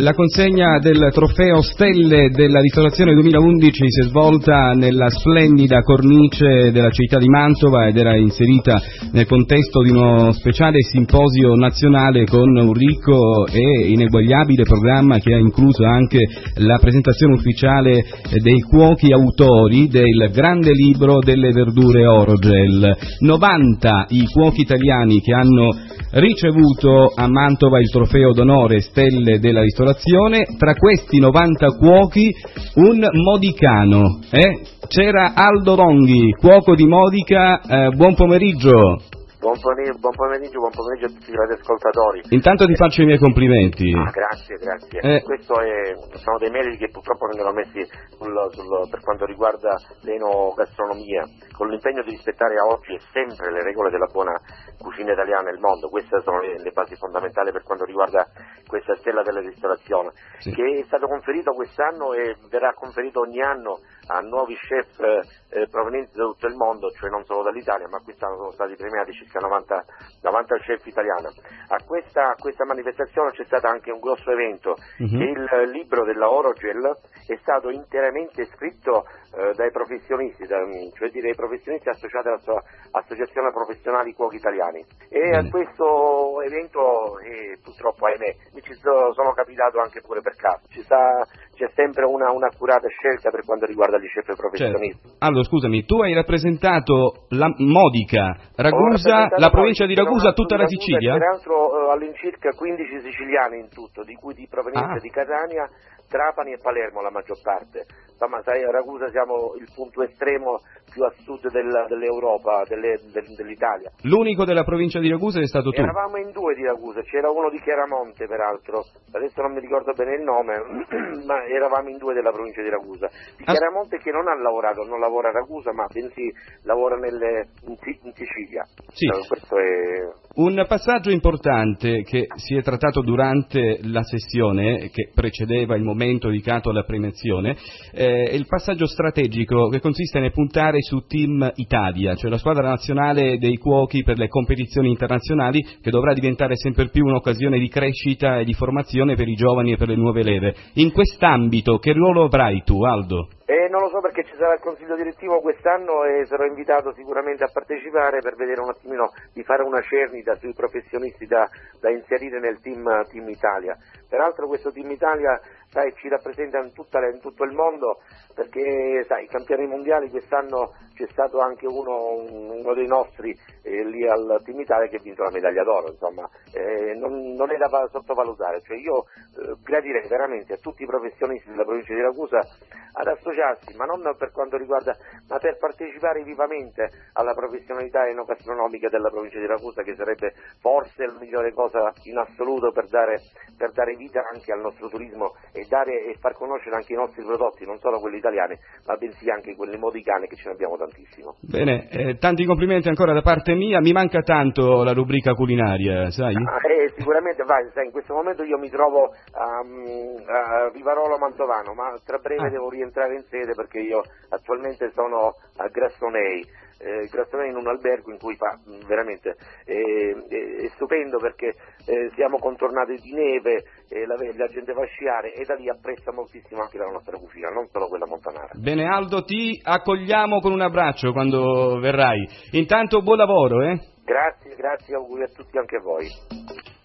La consegna del trofeo Stelle della ristorazione 2011 si è svolta nella splendida cornice della città di Mantova ed era inserita nel contesto di uno speciale simposio nazionale con un ricco e ineguagliabile programma che ha incluso anche la presentazione ufficiale dei cuochi autori del grande libro delle verdure Orogel. 90 i cuochi italiani che hanno ricevuto a Mantova il trofeo d'onore Stelle della ristorazione, tra questi 90 cuochi un modicano. Eh? C'era Aldo Ronghi, cuoco di Modica, eh, buon pomeriggio. Buon pomeriggio, buon pomeriggio, buon pomeriggio a tutti i radioascoltatori. Intanto ti faccio i miei complimenti. Ah, grazie, grazie. Eh. Questo è, sono dei meriti che purtroppo vengono messi sul, sul, per quanto riguarda l'enogastronomia, con l'impegno di rispettare a oggi sempre le regole della buona cucina italiana nel mondo. Queste sono le, le basi fondamentali per quanto riguarda questa stella della ristorazione, Sì. che è stato conferito quest'anno e verrà conferito ogni anno a nuovi chef eh, provenienti da tutto il mondo, cioè non solo dall'Italia, ma quest'anno sono stati premiati circa 90, 90 chef italiani. A questa, a questa manifestazione c'è stato anche un grosso evento, Mhm. che il libro della Orogel è stato interamente scritto eh, dai professionisti, da- cioè dai professionisti associati alla sua Associazione Professionali Cuochi Italiani. E a Bene. questo evento eh, purtroppo, ahimè, mi ci so- sono capitato anche pure per caso. Ci sta- c'è sempre una, un'accurata scelta per quanto riguarda gli chef Certo. professionisti. Allora, scusami, tu hai rappresentato la Modica, Ragusa, la provincia di Ragusa, tutta la Sicilia? Peraltro eh, all'incirca 15 siciliani in tutto, di cui di provenienza Ah. di Catania, Trapani e Palermo la maggior parte. Insomma, sai, a Ragusa siamo il punto estremo più a sud del- dell'Europa, delle- del- dell'Italia. L'unico della provincia di Ragusa è stato tu. Eravamo in due di Ragusa, c'era uno di Chiaramonte peraltro, adesso non mi ricordo bene il nome, ma eravamo in due della provincia di Ragusa. Di Ah. Chiaramonte che non ha lavorato, non lavora a Ragusa, ma bensì lavora nelle- in, in Sicilia. Sì. Eh, questo è Un passaggio importante che si è trattato durante la sessione che precedeva il momento dedicato alla premiazione eh, è il passaggio strategico che consiste nel puntare su Team Italia, cioè la squadra nazionale dei cuochi per le competizioni internazionali che dovrà diventare sempre più un'occasione di crescita e di formazione per i giovani e per le nuove leve. In quest'ambito che ruolo avrai tu, Aldo? Non lo so perché ci sarà il consiglio direttivo quest'anno e sarò invitato sicuramente a partecipare per vedere un attimino di fare una cernita sui professionisti da, da inserire nel team, team Italia. Peraltro questo team Italia sai, ci rappresenta in, tutta in tutto il mondo perché sai, i campioni mondiali quest'anno c'è stato anche uno, uno dei nostri eh, lì al team Italia che ha vinto la medaglia d'oro, insomma eh, non, non è da va- sottovalutare. Cioè io eh, gradirei veramente a tutti i professionisti della provincia di Ragusa ad associarsi, ma non per quanto riguarda, ma per partecipare vivamente alla professionalità enogastronomica della provincia di Ragusa, che sarebbe forse la migliore cosa in assoluto per dare, per dare vita anche al nostro turismo e, dare, e far conoscere anche i nostri prodotti, non solo quelli italiani, ma bensì anche quelli modicani che ce ne abbiamo tantissimo. Bene, eh, tanti complimenti ancora da parte mia, mi manca tanto la rubrica culinaria, sai? Ah, eh, sicuramente, vai, sai, in questo momento io mi trovo a, mm, a Vivarolo Mantovano, ma tra breve Ah. devo rientrare in sede perché io attualmente sono a Grassonei. Eh, in un albergo in cui fa veramente eh, eh, è stupendo perché eh, siamo contornati di neve, eh, la, la gente va a sciare e da lì apprezza moltissimo anche la nostra cucina, non solo quella montanara. Bene Aldo, ti accogliamo con un abbraccio quando verrai. Intanto buon lavoro, eh? Grazie, grazie, auguri a tutti anche a voi.